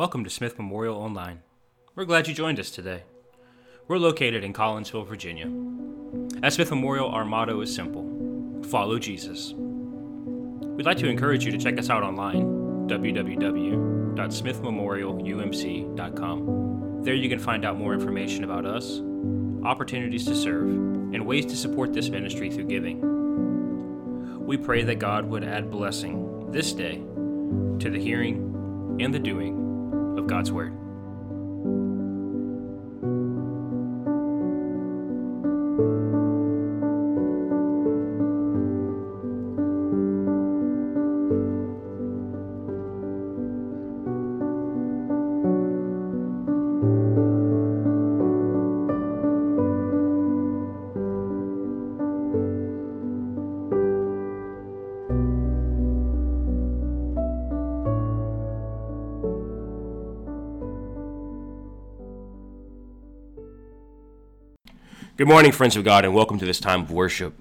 Welcome to Smith Memorial Online. We're glad you joined us today. We're located in Collinsville, Virginia. At Smith Memorial, our motto is simple follow Jesus. We'd like to encourage you to check us out online, www.smithmemorialumc.com. There you can find out more information about us, opportunities to serve, and ways to support this ministry through giving. We pray that God would add blessing this day to the hearing and the doing God's Word. Good morning, friends of God, and welcome to this time of worship.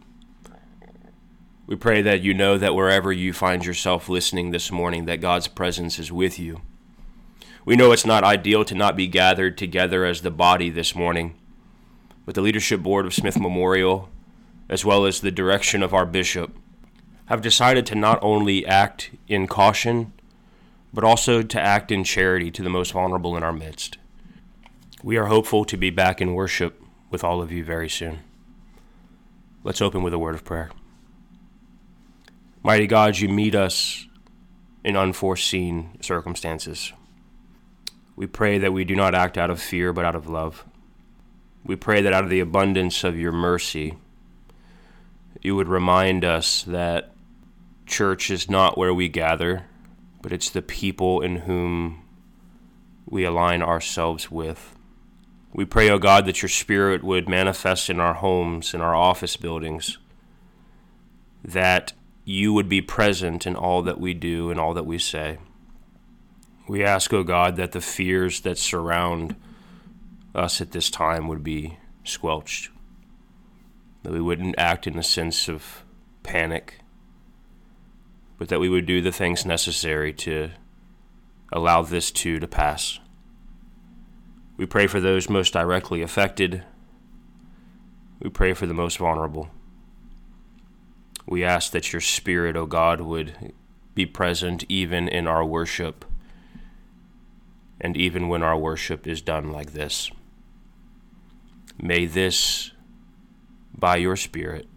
We pray that you know that wherever you find yourself listening this morning, that God's presence is with you. We know it's not ideal to not be gathered together as the body this morning, but the leadership board of Smith Memorial, as well as the direction of our bishop, have decided to not only act in caution, but also to act in charity to the most vulnerable in our midst. We are hopeful to be back in worship with all of you very soon. Let's open with a word of prayer. Mighty God, you meet us in unforeseen circumstances. We pray that we do not act out of fear, but out of love. We pray that out of the abundance of your mercy, you would remind us that church is not where we gather, but it's the people in whom we align ourselves with. We pray, O oh God, that your Spirit would manifest in our homes, in our office buildings, that you would be present in all that we do and all that we say. We ask, O oh God, that the fears that surround us at this time would be squelched, that we wouldn't act in a sense of panic, but that we would do the things necessary to allow this too to pass. We pray for those most directly affected. We pray for the most vulnerable. We ask that your Spirit, O oh God, would be present even in our worship and even when our worship is done like this. May this, by your Spirit,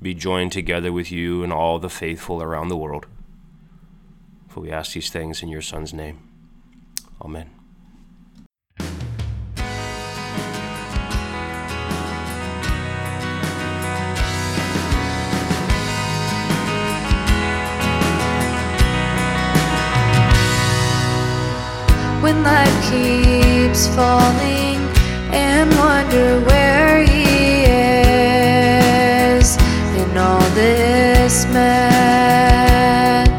be joined together with you and all the faithful around the world. For we ask these things in your Son's name. Amen. When life keeps falling and wonder where he is in all this mess.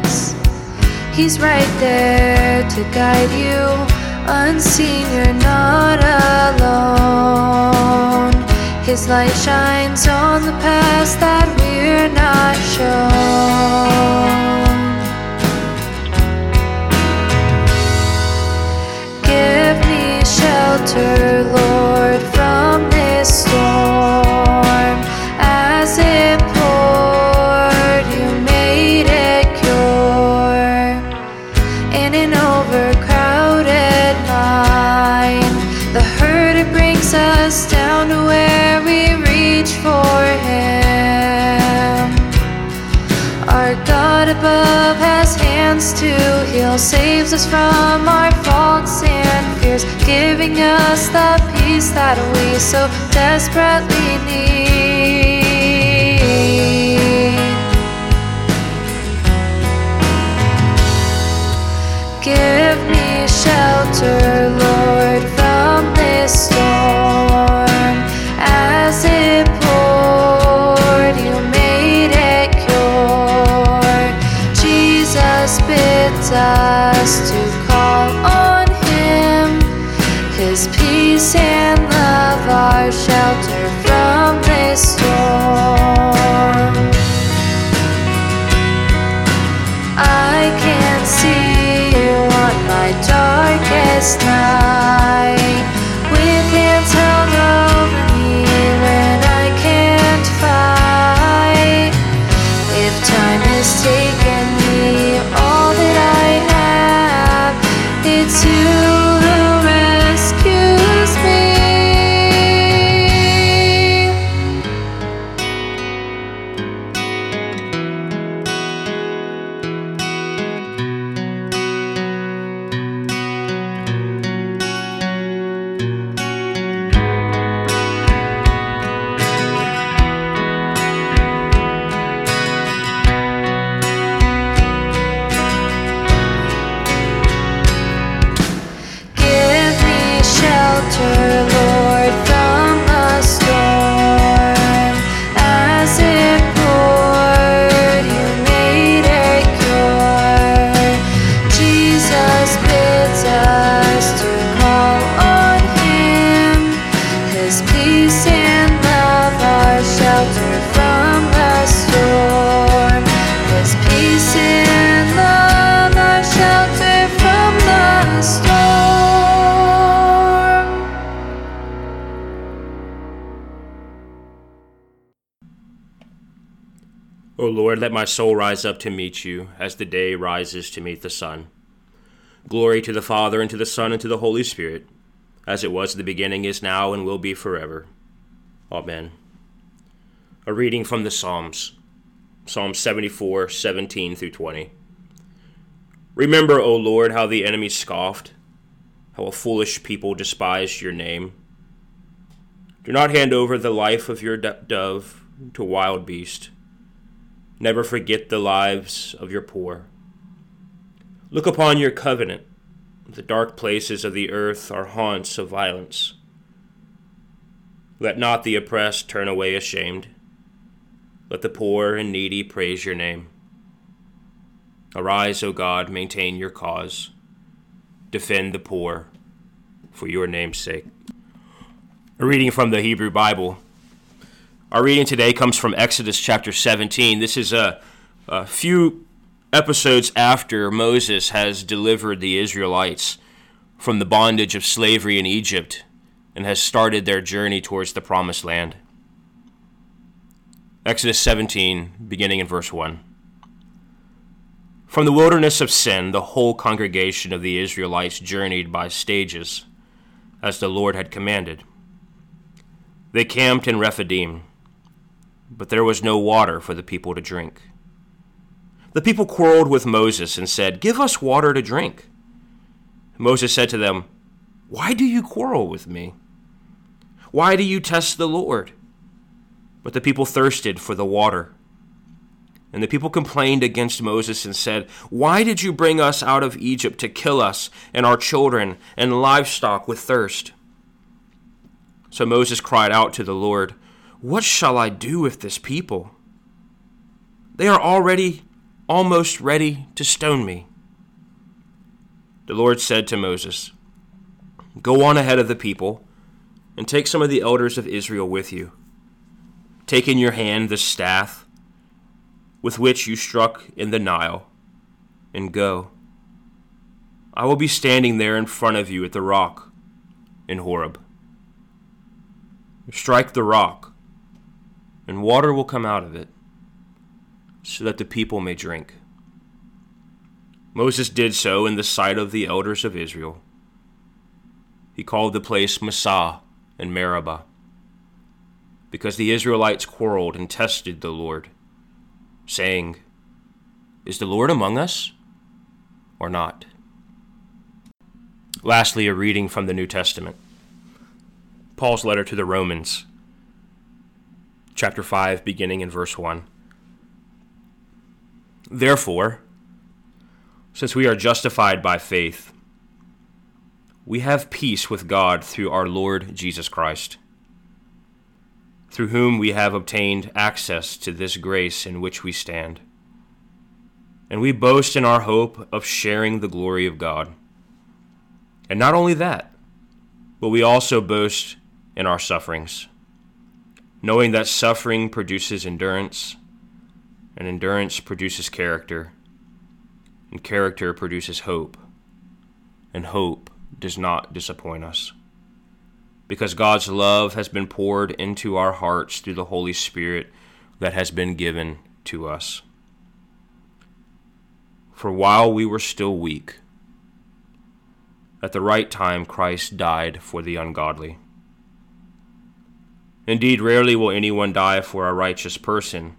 He's right there to guide you, unseen, you're not alone. His light shines on the past that we're not shown. Shelter, Lord, from this storm. As it poured, you made it cure. In an overcrowded mind, the hurt it brings us down to where we reach for Him. Our God above has hands to heal, saves us from our faults fears, giving us the peace that we so desperately need. Give me shelter, Lord, O Lord, let my soul rise up to meet you, as the day rises to meet the sun. Glory to the Father, and to the Son, and to the Holy Spirit, as it was the beginning, is now, and will be forever. Amen. A reading from the Psalms Psalm 74, 17 through 20. Remember, O Lord, how the enemy scoffed, how a foolish people despised your name. Do not hand over the life of your dove to wild beast. Never forget the lives of your poor. Look upon your covenant. The dark places of the earth are haunts of violence. Let not the oppressed turn away ashamed. Let the poor and needy praise your name. Arise, O God, maintain your cause. Defend the poor for your name's sake. A reading from the Hebrew Bible. Our reading today comes from Exodus chapter 17. This is a, a few episodes after Moses has delivered the Israelites from the bondage of slavery in Egypt and has started their journey towards the promised land. Exodus 17, beginning in verse 1. From the wilderness of Sin, the whole congregation of the Israelites journeyed by stages, as the Lord had commanded. They camped in Rephidim but there was no water for the people to drink. The people quarreled with Moses and said, Give us water to drink. Moses said to them, Why do you quarrel with me? Why do you test the Lord? But the people thirsted for the water. And the people complained against Moses and said, Why did you bring us out of Egypt to kill us and our children and livestock with thirst? So Moses cried out to the Lord, what shall I do with this people? They are already almost ready to stone me. The Lord said to Moses, Go on ahead of the people, and take some of the elders of Israel with you. Take in your hand the staff with which you struck in the Nile, and go. I will be standing there in front of you at the rock in Horeb. Strike the rock and water will come out of it, so that the people may drink. Moses did so in the sight of the elders of Israel. He called the place Massah and Meribah, because the Israelites quarreled and tested the Lord, saying, Is the Lord among us or not? Lastly, a reading from the New Testament. Paul's letter to the Romans chapter 5, beginning in verse 1. Therefore, since we are justified by faith, we have peace with God through our Lord Jesus Christ, through whom we have obtained access to this grace in which we stand. And we boast in our hope of sharing the glory of God. And not only that, but we also boast in our sufferings knowing that suffering produces endurance, and endurance produces character, and character produces hope. and hope does not disappoint us. Because God's love has been poured into our hearts through the Holy Spirit that has been given to us. For while we were still weak, at the right time Christ died for the ungodly. Indeed, rarely will anyone die for a righteous person,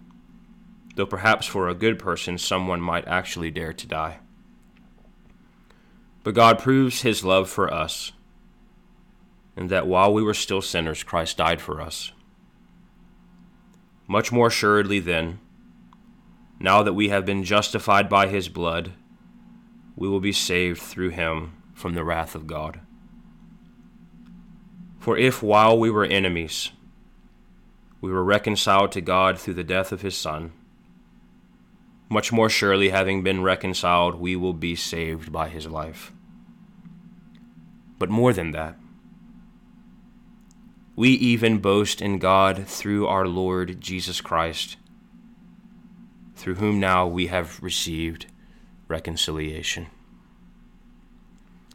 though perhaps for a good person someone might actually dare to die. But God proves his love for us, and that while we were still sinners, Christ died for us. Much more assuredly, then, now that we have been justified by his blood, we will be saved through him from the wrath of God. For if while we were enemies, we were reconciled to God through the death of his Son, much more surely, having been reconciled, we will be saved by his life. But more than that, we even boast in God through our Lord Jesus Christ, through whom now we have received reconciliation.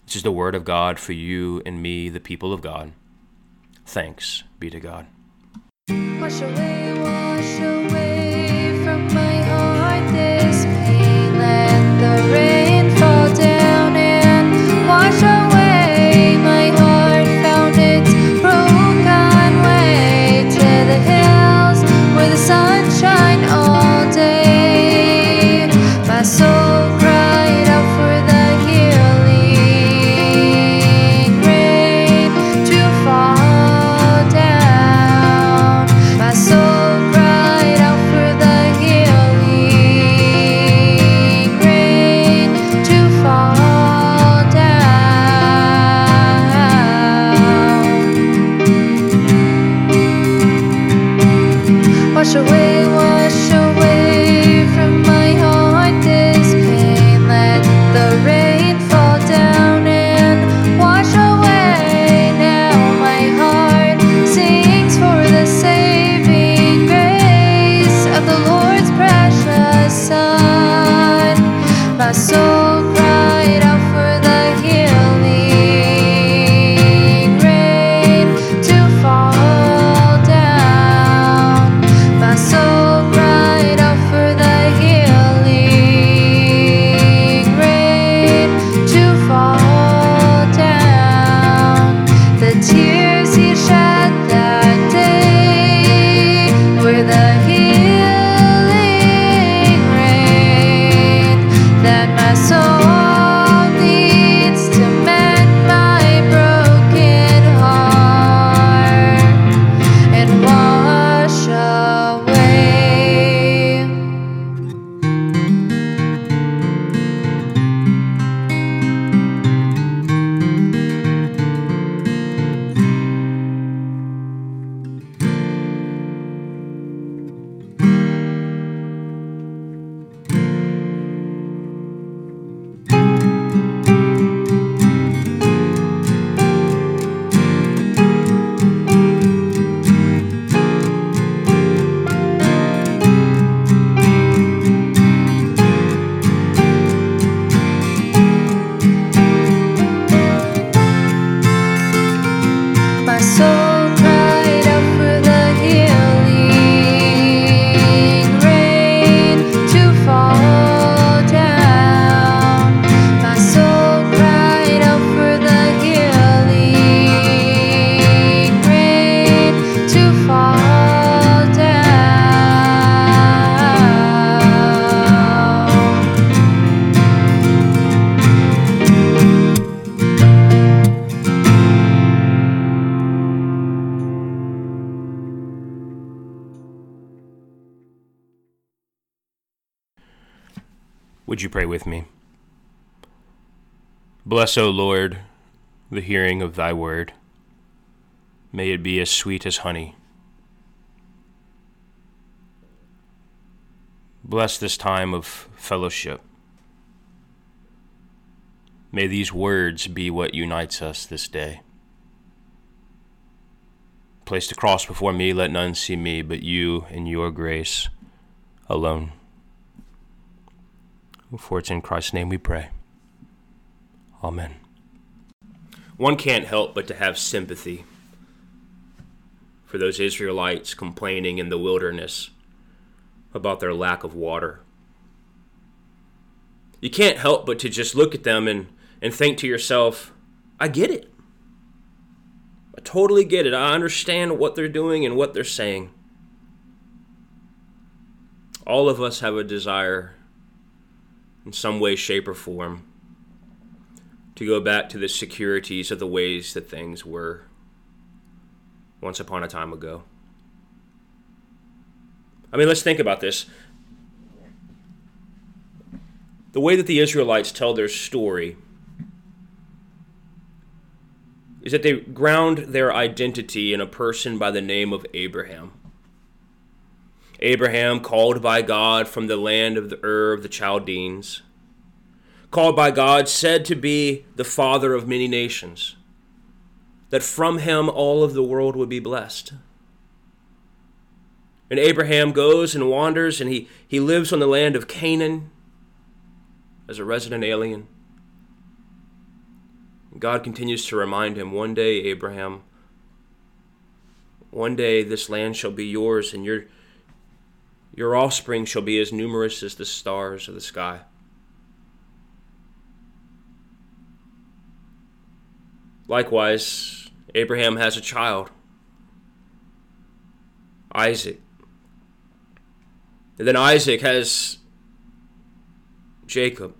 This is the word of God for you and me, the people of God. Thanks be to God. The rain Would you pray with me? Bless, O Lord, the hearing of thy word. May it be as sweet as honey. Bless this time of fellowship. May these words be what unites us this day. Place the cross before me, let none see me but you and your grace alone. For it's in Christ's name we pray. Amen. one can't help but to have sympathy for those Israelites complaining in the wilderness about their lack of water. You can't help but to just look at them and, and think to yourself, I get it. I totally get it. I understand what they're doing and what they're saying. All of us have a desire in some way, shape, or form to go back to the securities of the ways that things were once upon a time ago. I mean, let's think about this. The way that the Israelites tell their story is that they ground their identity in a person by the name of Abraham. Abraham, called by God from the land of the Ur of the Chaldeans, called by God, said to be the father of many nations, that from him all of the world would be blessed. And Abraham goes and wanders, and he, he lives on the land of Canaan as a resident alien. God continues to remind him one day, Abraham, one day this land shall be yours, and your, your offspring shall be as numerous as the stars of the sky. Likewise, Abraham has a child, Isaac. And then Isaac has Jacob.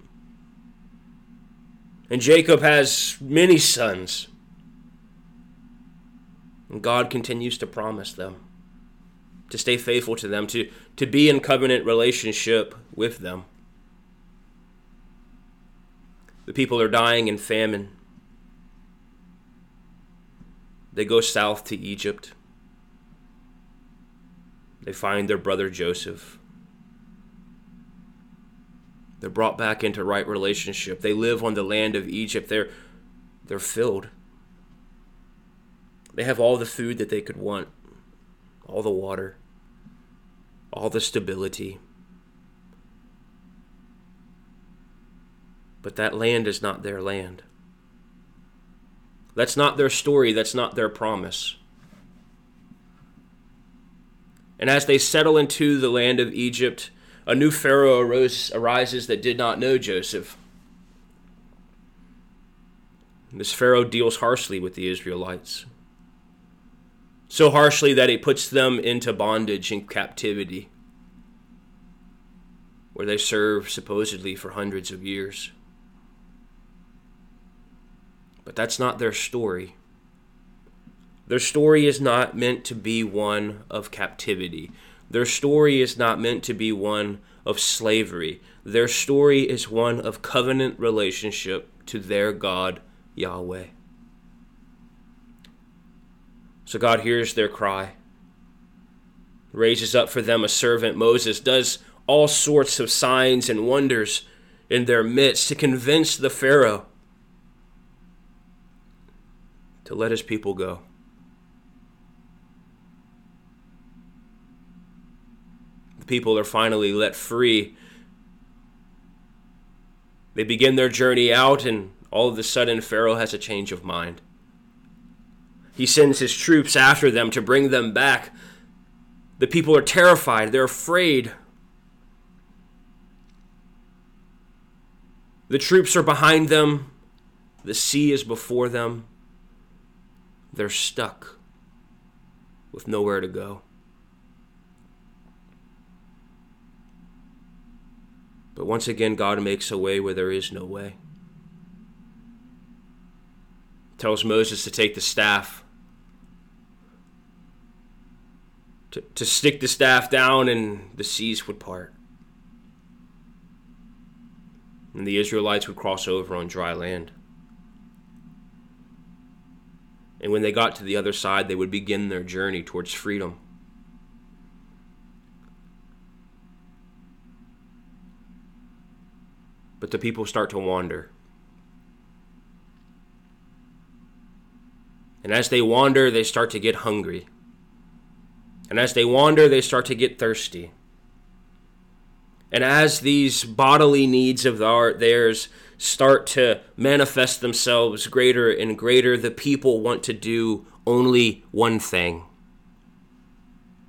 And Jacob has many sons. And God continues to promise them to stay faithful to them, to, to be in covenant relationship with them. The people are dying in famine. They go south to Egypt. They find their brother Joseph. They're brought back into right relationship. They live on the land of Egypt. They're, they're filled. They have all the food that they could want, all the water, all the stability. But that land is not their land. That's not their story. That's not their promise. And as they settle into the land of Egypt, a new Pharaoh arose, arises that did not know Joseph. This Pharaoh deals harshly with the Israelites. So harshly that he puts them into bondage and captivity, where they serve supposedly for hundreds of years. But that's not their story. Their story is not meant to be one of captivity. Their story is not meant to be one of slavery. Their story is one of covenant relationship to their God, Yahweh. So God hears their cry, raises up for them a servant, Moses, does all sorts of signs and wonders in their midst to convince the Pharaoh to let his people go. The people are finally let free. They begin their journey out, and all of a sudden, Pharaoh has a change of mind. He sends his troops after them to bring them back. The people are terrified, they're afraid. The troops are behind them, the sea is before them. They're stuck with nowhere to go. But once again, God makes a way where there is no way. Tells Moses to take the staff, to, to stick the staff down, and the seas would part. And the Israelites would cross over on dry land. And when they got to the other side, they would begin their journey towards freedom. but the people start to wander. And as they wander, they start to get hungry. And as they wander, they start to get thirsty. And as these bodily needs of theirs start to manifest themselves greater and greater, the people want to do only one thing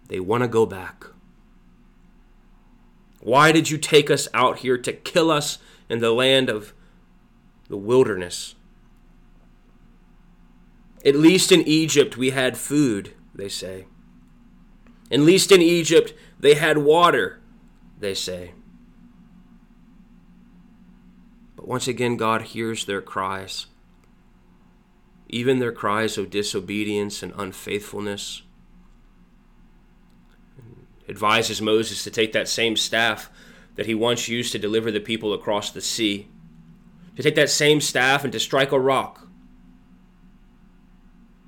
they want to go back. Why did you take us out here to kill us in the land of the wilderness? At least in Egypt we had food, they say. At least in Egypt they had water, they say. But once again, God hears their cries, even their cries of disobedience and unfaithfulness. Advises Moses to take that same staff that he once used to deliver the people across the sea, to take that same staff and to strike a rock,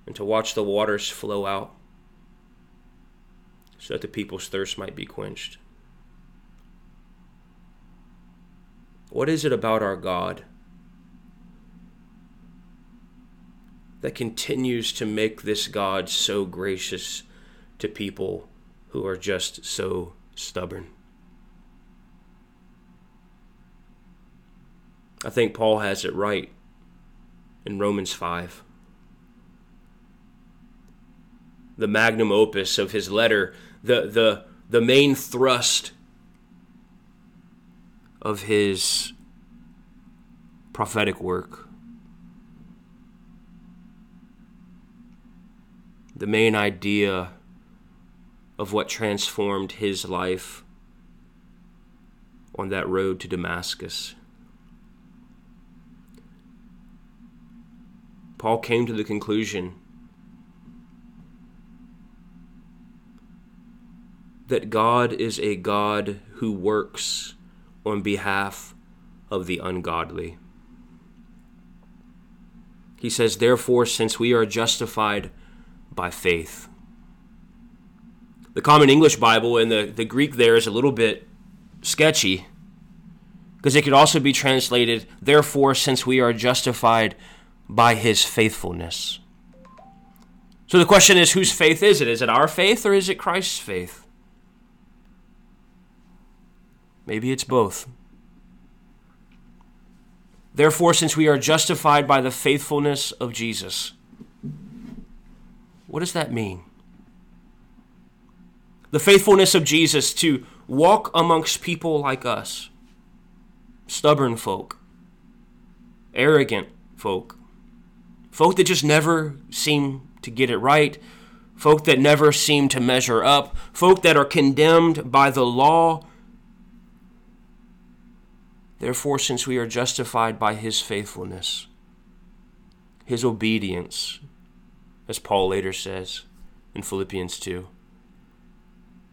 and to watch the waters flow out, so that the people's thirst might be quenched. What is it about our God that continues to make this God so gracious to people who are just so stubborn. I think Paul has it right in Romans 5. The magnum opus of his letter, the, the, the main thrust of his prophetic work. The main idea of what transformed his life on that road to Damascus. Paul came to the conclusion that God is a God who works on behalf of the ungodly. He says, Therefore, since we are justified by faith, the Common English Bible and the, the Greek there is a little bit sketchy because it could also be translated, therefore, since we are justified by his faithfulness. So the question is, whose faith is it? Is it our faith or is it Christ's faith? Maybe it's both. Therefore, since we are justified by the faithfulness of Jesus, what does that mean? the faithfulness of Jesus to walk amongst people like us stubborn folk, arrogant folk, folk that just never seem to get it right, folk that never seem to measure up, folk that are condemned by the law. Therefore, since we are justified by his faithfulness, his obedience, as Paul later says in Philippians 2,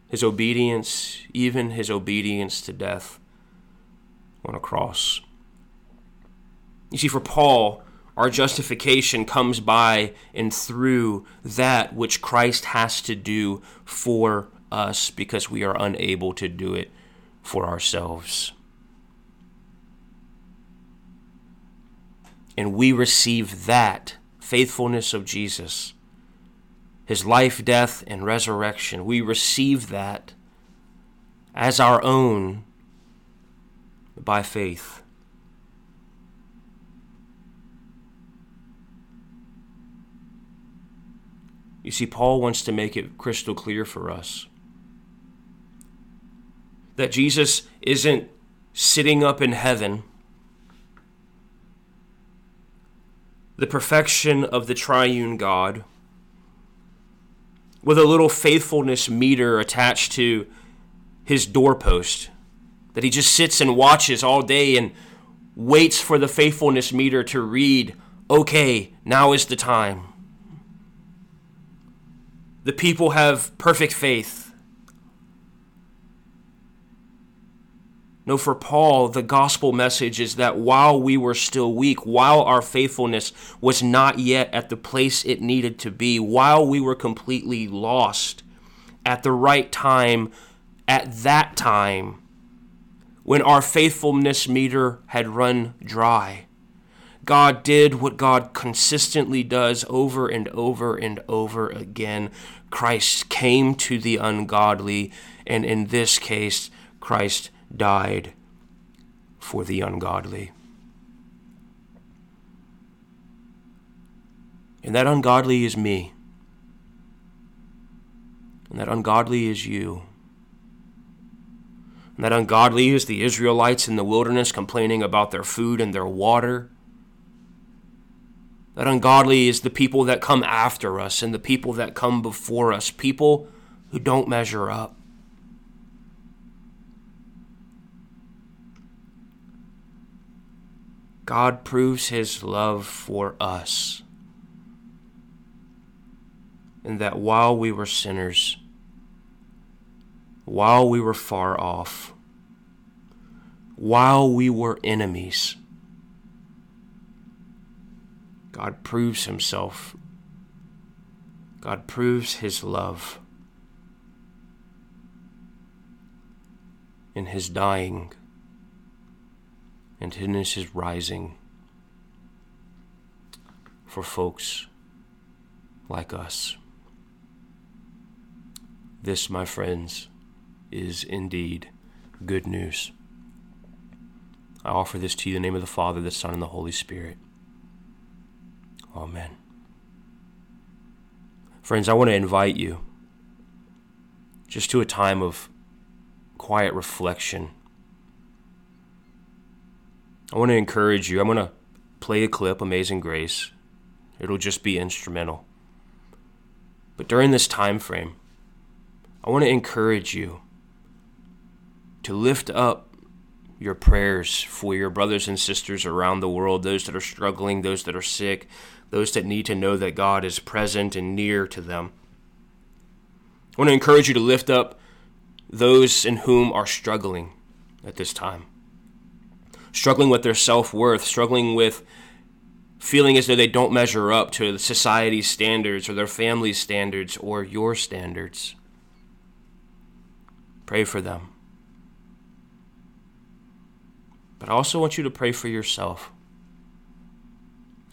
his obedience, even his obedience to death on a cross. You see, for Paul, our justification comes by and through that which Christ has to do for us because we are unable to do it for ourselves. And we receive that faithfulness of Jesus his life, death, and resurrection. We receive that as our own by faith. You see, Paul wants to make it crystal clear for us that Jesus isn't sitting up in heaven, the perfection of the triune God with a little faithfulness meter attached to his doorpost that he just sits and watches all day and waits for the faithfulness meter to read, okay, now is the time. The people have perfect faith. No, for Paul, the gospel message is that while we were still weak, while our faithfulness was not yet at the place it needed to be, while we were completely lost, at the right time, at that time, when our faithfulness meter had run dry, God did what God consistently does over and over and over again. Christ came to the ungodly, and in this case, Christ died for the ungodly. And that ungodly is me. And that ungodly is you. And that ungodly is the Israelites in the wilderness complaining about their food and their water. That ungodly is the people that come after us and the people that come before us, people who don't measure up. God proves his love for us. And that while we were sinners, while we were far off, while we were enemies, God proves himself. God proves his love in his dying and his rising for folks like us. This, my friends, is indeed good news. I offer this to you in the name of the Father, the Son, and the Holy Spirit. Amen. Friends, I want to invite you just to a time of quiet reflection. I want to encourage you. I'm going to play a clip, Amazing Grace. It'll just be instrumental. But during this time frame, I want to encourage you to lift up your prayers for your brothers and sisters around the world, those that are struggling, those that are sick, those that need to know that God is present and near to them. I want to encourage you to lift up those in whom are struggling at this time. Struggling with their self worth, struggling with feeling as though they don't measure up to society's standards or their family's standards or your standards. Pray for them. But I also want you to pray for yourself.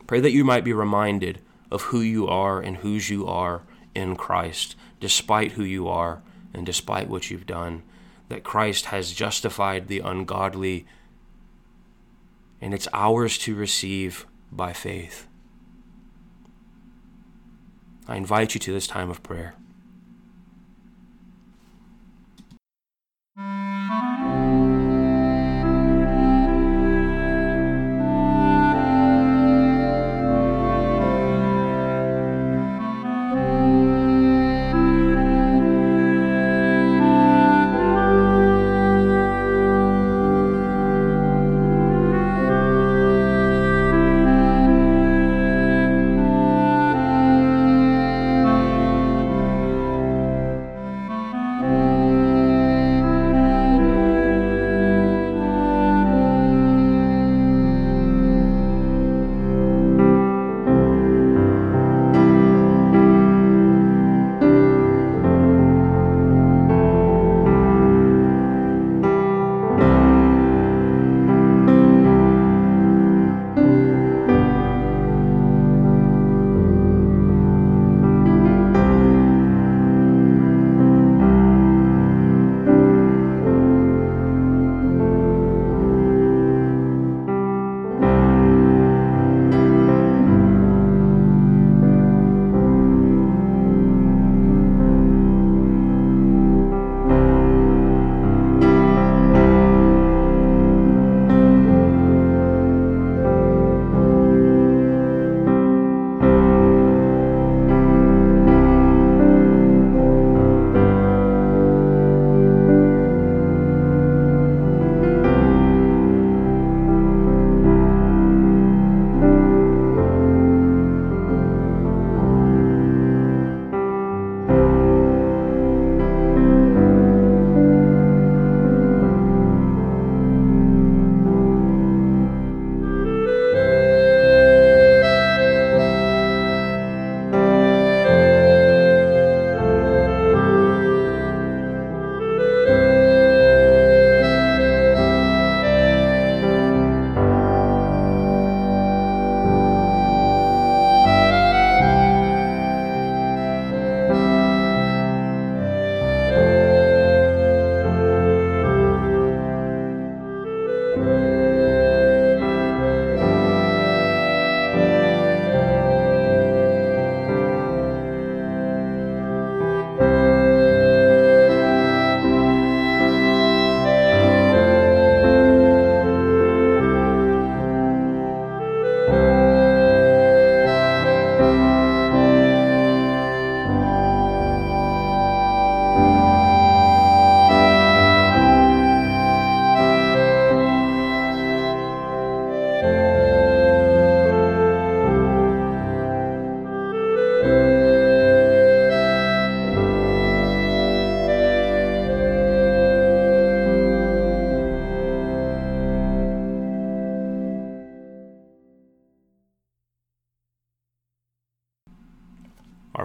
Pray that you might be reminded of who you are and whose you are in Christ, despite who you are and despite what you've done. That Christ has justified the ungodly, and it's ours to receive by faith. I invite you to this time of prayer.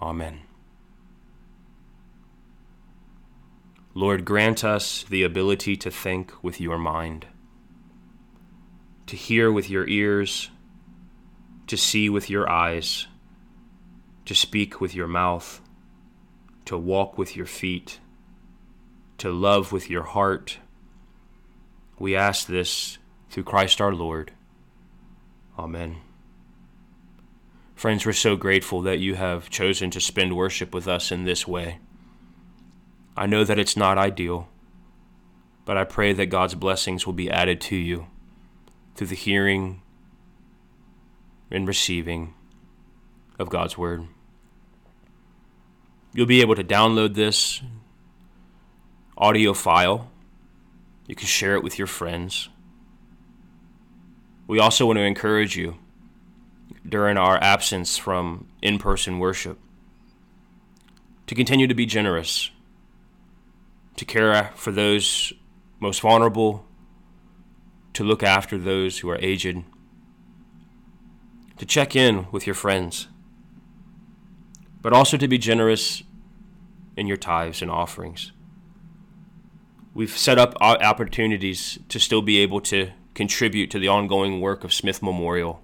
Amen. Lord, grant us the ability to think with your mind, to hear with your ears, to see with your eyes, to speak with your mouth, to walk with your feet, to love with your heart. We ask this through Christ our Lord. Amen. Friends, we're so grateful that you have chosen to spend worship with us in this way. I know that it's not ideal, but I pray that God's blessings will be added to you through the hearing and receiving of God's Word. You'll be able to download this audio file. You can share it with your friends. We also want to encourage you during our absence from in person worship. To continue to be generous, to care for those most vulnerable, to look after those who are aged, to check in with your friends, but also to be generous in your tithes and offerings. We've set up opportunities to still be able to contribute to the ongoing work of Smith Memorial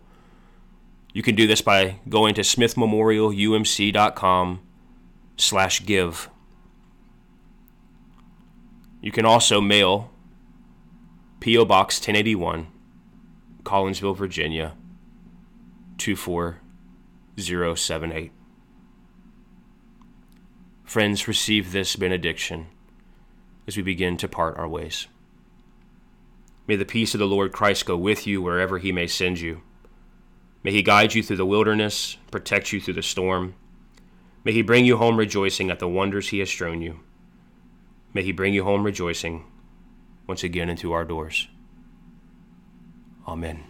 you can do this by going to smithmemorialumc.com slash give. You can also mail P.O. Box 1081, Collinsville, Virginia 24078. Friends, receive this benediction as we begin to part our ways. May the peace of the Lord Christ go with you wherever he may send you. May he guide you through the wilderness, protect you through the storm. May he bring you home rejoicing at the wonders he has shown you. May he bring you home rejoicing once again into our doors. Amen.